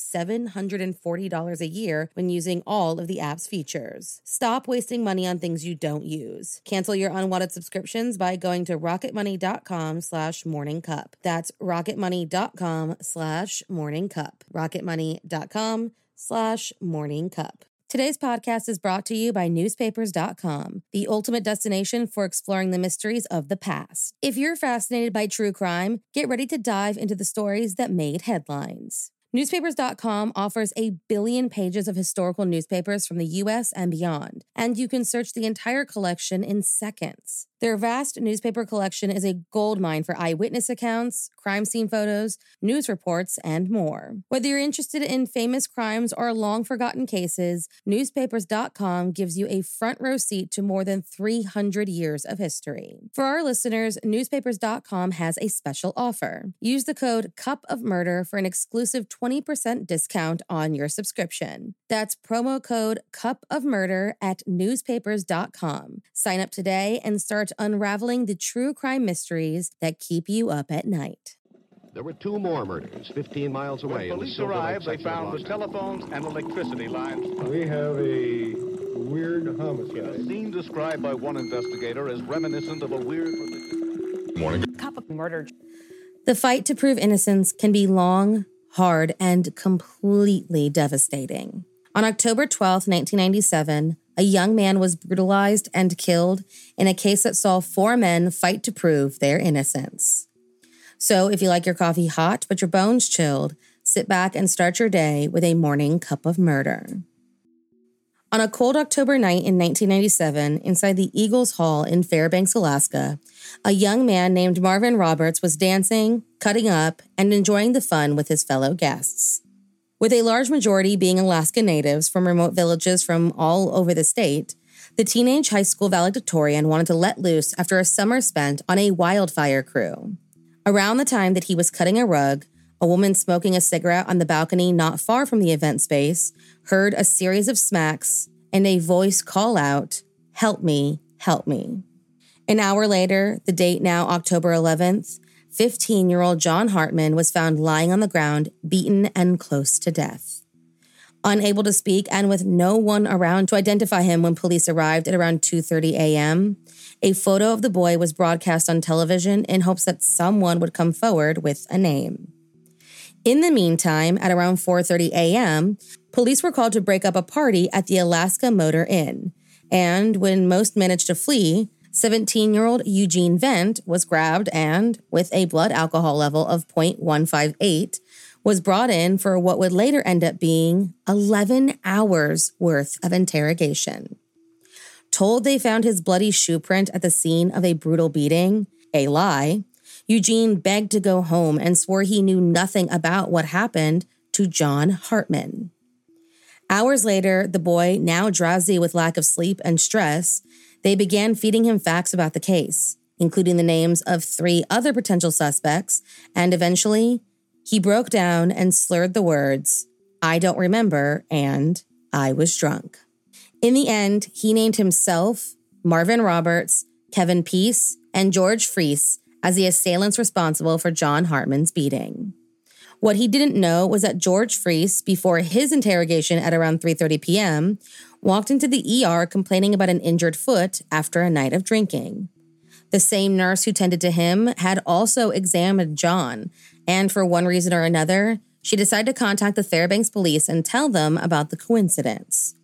$740 a year when using all of the app's features. Stop wasting money on things you don't use. Cancel your unwanted subscriptions by going to rocketmoney.com slash morning cup. That's rocketmoney.com slash morning cup. rocketmoney.com slash morning cup. Today's podcast is brought to you by newspapers.com, the ultimate destination for exploring the mysteries of the past. If you're fascinated by true crime, get ready to dive into the stories that made headlines. Newspapers.com offers a billion pages of historical newspapers from the US and beyond, and you can search the entire collection in seconds. Their vast newspaper collection is a goldmine for eyewitness accounts, crime scene photos, news reports, and more. Whether you're interested in famous crimes or long forgotten cases, newspapers.com gives you a front row seat to more than 300 years of history. For our listeners, newspapers.com has a special offer. Use the code CUP of Murder for an exclusive 20% discount on your subscription. That's promo code CUP of Murder at newspapers.com. Sign up today and start unraveling the true crime mysteries that keep you up at night. There were two more murders 15 miles away. When police arrived, they found the telephones and electricity lines. We have a weird homicide. A scene described by one investigator as reminiscent of a weird. Morning. Cup of murder. The fight to prove innocence can be long, hard, and completely devastating. On October 12, 1997, a young man was brutalized and killed in a case that saw four men fight to prove their innocence. So, if you like your coffee hot but your bones chilled, sit back and start your day with a morning cup of murder. On a cold October night in 1997, inside the Eagles Hall in Fairbanks, Alaska, a young man named Marvin Roberts was dancing, cutting up, and enjoying the fun with his fellow guests. With a large majority being Alaska natives from remote villages from all over the state, the teenage high school valedictorian wanted to let loose after a summer spent on a wildfire crew. Around the time that he was cutting a rug, a woman smoking a cigarette on the balcony not far from the event space heard a series of smacks and a voice call out, Help me, help me. An hour later, the date now October 11th, 15 year old John Hartman was found lying on the ground, beaten and close to death. Unable to speak and with no one around to identify him when police arrived at around 2:30 a.m., a photo of the boy was broadcast on television in hopes that someone would come forward with a name. In the meantime, at around 4:30 a.m., police were called to break up a party at the Alaska Motor Inn. And when most managed to flee, 17-year-old Eugene Vent was grabbed and with a blood alcohol level of 0.158 was brought in for what would later end up being 11 hours worth of interrogation. Told they found his bloody shoe print at the scene of a brutal beating, a lie, Eugene begged to go home and swore he knew nothing about what happened to John Hartman. Hours later, the boy, now drowsy with lack of sleep and stress, they began feeding him facts about the case, including the names of three other potential suspects, and eventually, he broke down and slurred the words, I don't remember, and I was drunk. In the end, he named himself, Marvin Roberts, Kevin Pease, and George Frese as the assailants responsible for John Hartman's beating. What he didn't know was that George Frese, before his interrogation at around 3:30 p.m., walked into the ER complaining about an injured foot after a night of drinking. The same nurse who tended to him had also examined John, and for one reason or another, she decided to contact the Fairbanks police and tell them about the coincidence.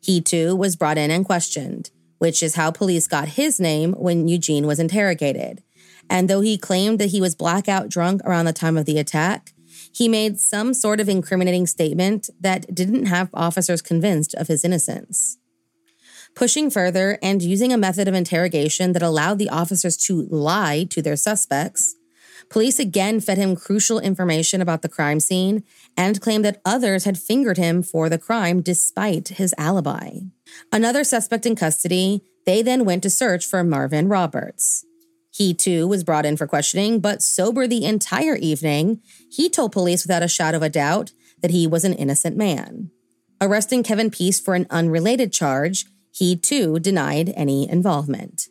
He too was brought in and questioned, which is how police got his name when Eugene was interrogated. And though he claimed that he was blackout drunk around the time of the attack, he made some sort of incriminating statement that didn't have officers convinced of his innocence. Pushing further and using a method of interrogation that allowed the officers to lie to their suspects, police again fed him crucial information about the crime scene and claimed that others had fingered him for the crime despite his alibi. Another suspect in custody, they then went to search for Marvin Roberts. He too was brought in for questioning, but sober the entire evening, he told police without a shadow of a doubt that he was an innocent man. Arresting Kevin Pease for an unrelated charge, he too denied any involvement.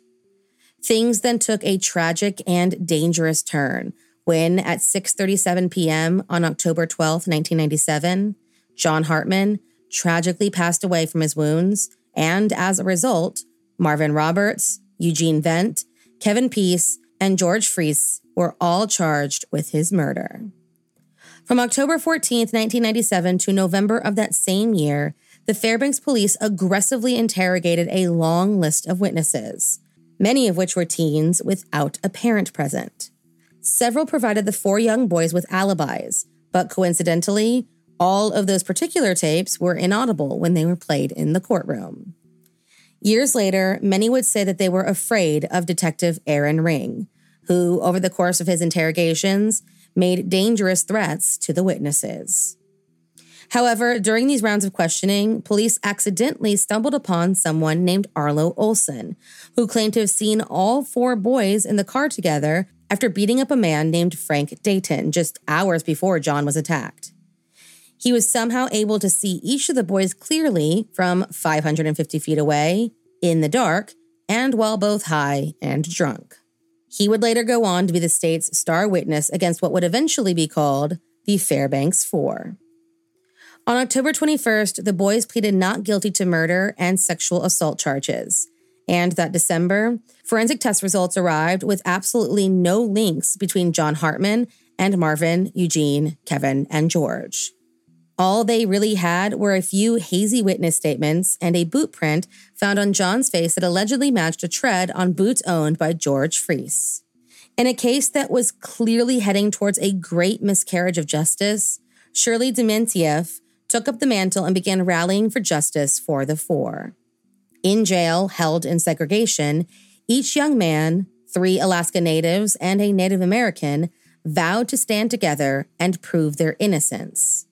Things then took a tragic and dangerous turn when at 6:37 p.m. on October 12, 1997, John Hartman tragically passed away from his wounds, and as a result, Marvin Roberts, Eugene Vent, Kevin Pease, and George Frese were all charged with his murder. From October 14, 1997 to November of that same year, the Fairbanks police aggressively interrogated a long list of witnesses, many of which were teens without a parent present. Several provided the four young boys with alibis, but coincidentally, all of those particular tapes were inaudible when they were played in the courtroom. Years later, many would say that they were afraid of Detective Aaron Ring, who, over the course of his interrogations, made dangerous threats to the witnesses. However, during these rounds of questioning, police accidentally stumbled upon someone named Arlo Olson, who claimed to have seen all four boys in the car together after beating up a man named Frank Dayton just hours before John was attacked. He was somehow able to see each of the boys clearly from 550 feet away, in the dark, and while both high and drunk. He would later go on to be the state's star witness against what would eventually be called the Fairbanks Four. On October 21st, the boys pleaded not guilty to murder and sexual assault charges. And that December, forensic test results arrived with absolutely no links between John Hartman and Marvin, Eugene, Kevin, and George. All they really had were a few hazy witness statements and a boot print found on John's face that allegedly matched a tread on boots owned by George Frese. In a case that was clearly heading towards a great miscarriage of justice, Shirley Demientieff took up the mantle and began rallying for justice for the four. In jail, held in segregation, each young man, three Alaska natives, and a Native American vowed to stand together and prove their innocence.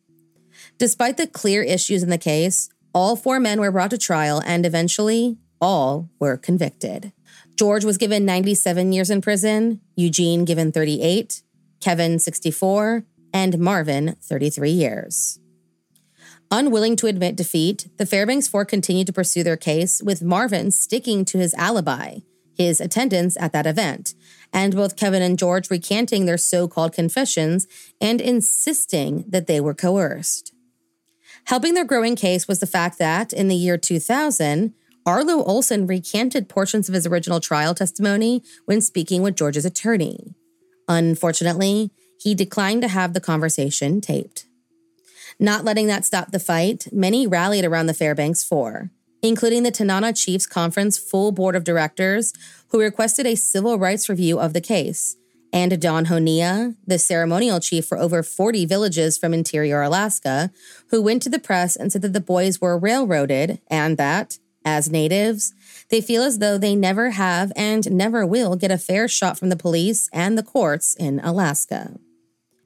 Despite the clear issues in the case, all four men were brought to trial and eventually all were convicted. George was given 97 years in prison, Eugene given 38, Kevin 64, and Marvin 33 years. Unwilling to admit defeat, the Fairbanks Four continued to pursue their case, with Marvin sticking to his alibi, his attendance at that event, and both Kevin and George recanting their so called confessions and insisting that they were coerced. Helping their growing case was the fact that, in the year 2000, Arlo Olson recanted portions of his original trial testimony when speaking with George's attorney. Unfortunately, he declined to have the conversation taped. Not letting that stop the fight, many rallied around the Fairbanks Four, including the Tanana Chiefs Conference full board of directors, who requested a civil rights review of the case, and Don Honea, the ceremonial chief for over 40 villages from interior Alaska, who went to the press and said that the boys were railroaded and that, as natives, they feel as though they never have and never will get a fair shot from the police and the courts in Alaska.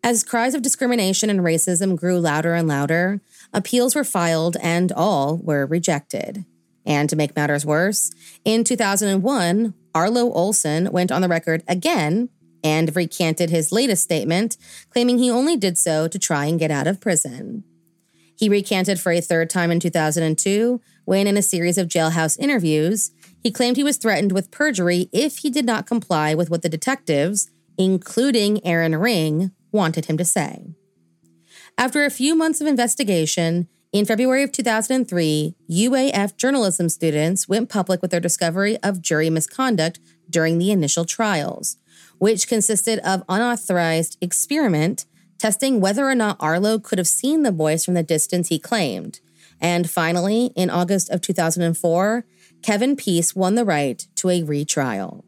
As cries of discrimination and racism grew louder and louder, appeals were filed and all were rejected. And to make matters worse, in 2001, Arlo Olson went on the record again and recanted his latest statement, claiming he only did so to try and get out of prison. He recanted for a third time in 2002 when, in a series of jailhouse interviews, he claimed he was threatened with perjury if he did not comply with what the detectives, including Aaron Ring, wanted him to say. After a few months of investigation, in February of 2003, UAF journalism students went public with their discovery of jury misconduct during the initial trials, which consisted of unauthorized experiment testing whether or not Arlo could have seen the boys from the distance he claimed. And finally, in August of 2004, Kevin Pease won the right to a retrial.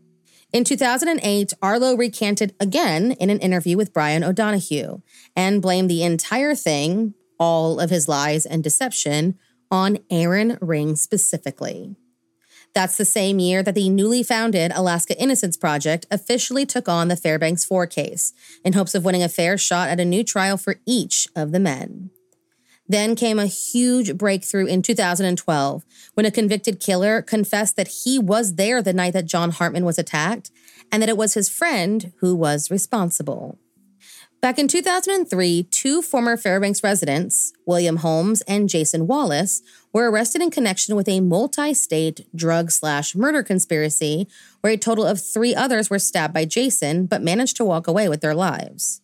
In 2008, Arlo recanted again in an interview with Brian O'Donoghue and blamed the entire thing, all of his lies and deception, on Aaron Ring specifically. That's the same year that the newly founded Alaska Innocence Project officially took on the Fairbanks 4 case in hopes of winning a fair shot at a new trial for each of the men. Then came a huge breakthrough in 2012 when a convicted killer confessed that he was there the night that John Hartman was attacked and that it was his friend who was responsible. Back in 2003, two former Fairbanks residents, William Holmes and Jason Wallace, were arrested in connection with a multi-state drug slash murder conspiracy where a total of three others were stabbed by Jason but managed to walk away with their lives.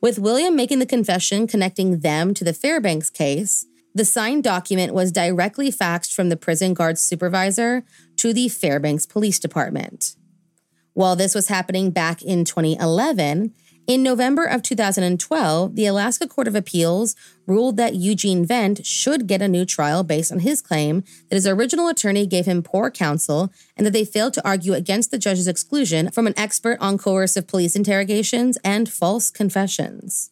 With William making the confession connecting them to the Fairbanks case, the signed document was directly faxed from the prison guard supervisor to the Fairbanks Police Department. While this was happening back in 2011, in November of 2012, the Alaska Court of Appeals ruled that Eugene Vent should get a new trial based on his claim that his original attorney gave him poor counsel and that they failed to argue against the judge's exclusion from an expert on coercive police interrogations and false confessions.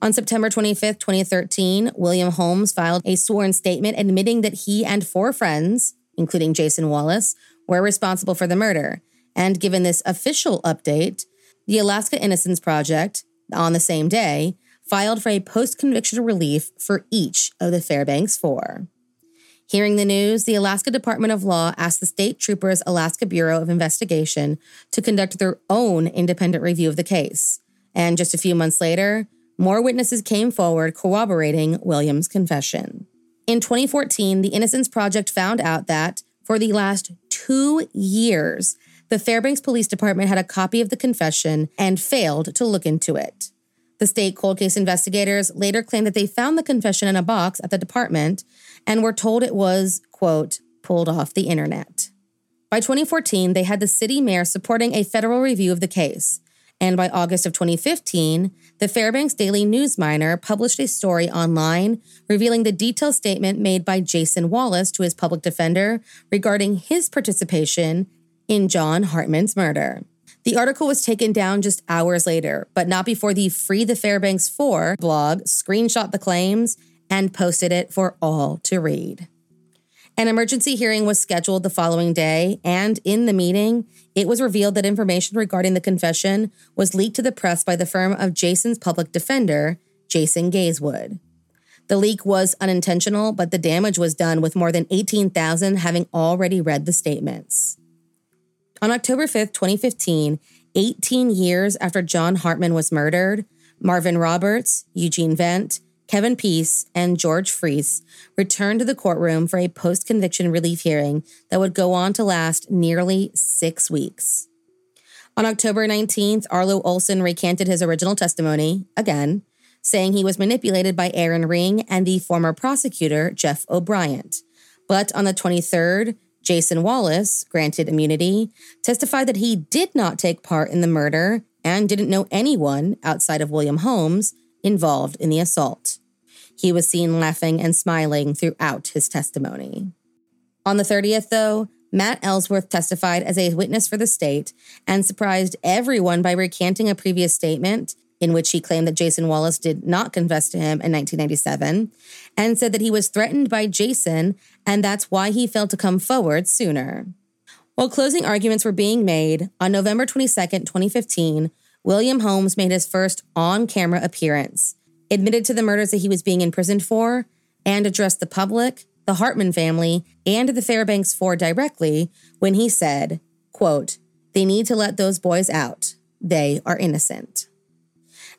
On September 25, 2013, William Holmes filed a sworn statement admitting that he and four friends, including Jason Wallace, were responsible for the murder. And given this official update, the Alaska Innocence Project, on the same day, filed for a post conviction relief for each of the Fairbanks Four. Hearing the news, the Alaska Department of Law asked the State Troopers Alaska Bureau of Investigation to conduct their own independent review of the case. And just a few months later, more witnesses came forward corroborating Williams' confession. In 2014, the Innocence Project found out that, for the last two years, the Fairbanks Police Department had a copy of the confession and failed to look into it. The state cold case investigators later claimed that they found the confession in a box at the department and were told it was, quote, pulled off the internet. By 2014, they had the city mayor supporting a federal review of the case. And by August of 2015, the Fairbanks Daily News Miner published a story online revealing the detailed statement made by Jason Wallace to his public defender regarding his participation in John Hartman's murder. The article was taken down just hours later, but not before the Free the Fairbanks 4 blog screenshot the claims and posted it for all to read. An emergency hearing was scheduled the following day, and in the meeting, it was revealed that information regarding the confession was leaked to the press by the firm of Jason's public defender, Jason Gazewood. The leak was unintentional, but the damage was done with more than 18,000 having already read the statements. On October 5th, 2015, 18 years after John Hartman was murdered, Marvin Roberts, Eugene Vent, Kevin Pease, and George Frese returned to the courtroom for a post conviction relief hearing that would go on to last nearly six weeks. On October 19th, Arlo Olson recanted his original testimony, again, saying he was manipulated by Aaron Ring and the former prosecutor, Jeff O'Bryant. But on the 23rd, Jason Wallace, granted immunity, testified that he did not take part in the murder and didn't know anyone outside of William Holmes involved in the assault. He was seen laughing and smiling throughout his testimony. On the 30th, though, Matt Ellsworth testified as a witness for the state and surprised everyone by recanting a previous statement in which he claimed that Jason Wallace did not confess to him in 1997, and said that he was threatened by Jason and that's why he failed to come forward sooner. While closing arguments were being made, on November 22, 2015, William Holmes made his first on camera appearance, admitted to the murders that he was being imprisoned for, and addressed the public, the Hartman family, and the Fairbanks Four directly when he said, quote, They need to let those boys out. They are innocent.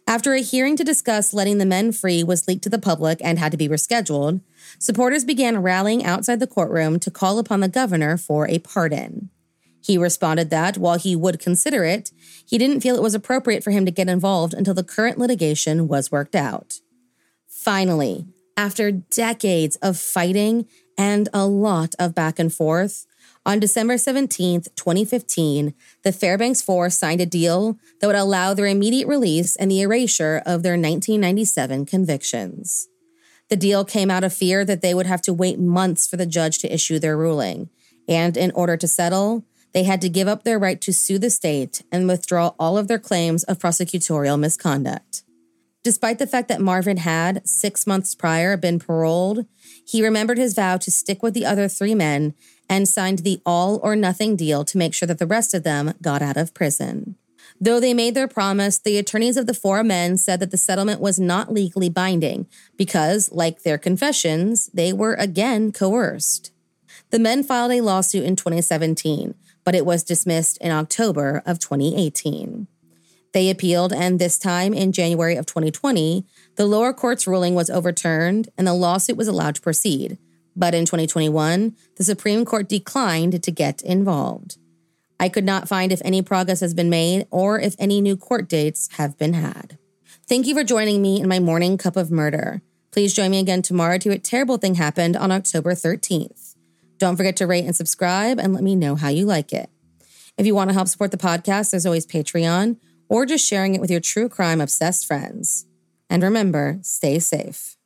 After a hearing to discuss letting the men free was leaked to the public and had to be rescheduled, supporters began rallying outside the courtroom to call upon the governor for a pardon. He responded that, while he would consider it, he didn't feel it was appropriate for him to get involved until the current litigation was worked out. Finally, after decades of fighting and a lot of back and forth, on December 17, 2015, the Fairbanks Four signed a deal that would allow their immediate release and the erasure of their 1997 convictions. The deal came out of fear that they would have to wait months for the judge to issue their ruling. And in order to settle, they had to give up their right to sue the state and withdraw all of their claims of prosecutorial misconduct. Despite the fact that Marvin had, six months prior, been paroled, he remembered his vow to stick with the other three men and signed the all or nothing deal to make sure that the rest of them got out of prison. Though they made their promise, the attorneys of the four men said that the settlement was not legally binding because, like their confessions, they were again coerced. The men filed a lawsuit in 2017, but it was dismissed in October of 2018. They appealed, and this time in January of 2020, the lower court's ruling was overturned and the lawsuit was allowed to proceed. But in 2021, the Supreme Court declined to get involved. I could not find if any progress has been made or if any new court dates have been had. Thank you for joining me in my morning cup of murder. Please join me again tomorrow to hear what terrible thing happened on October 13th. Don't forget to rate and subscribe and let me know how you like it. If you want to help support the podcast, there's always Patreon or just sharing it with your true crime obsessed friends. And remember, stay safe.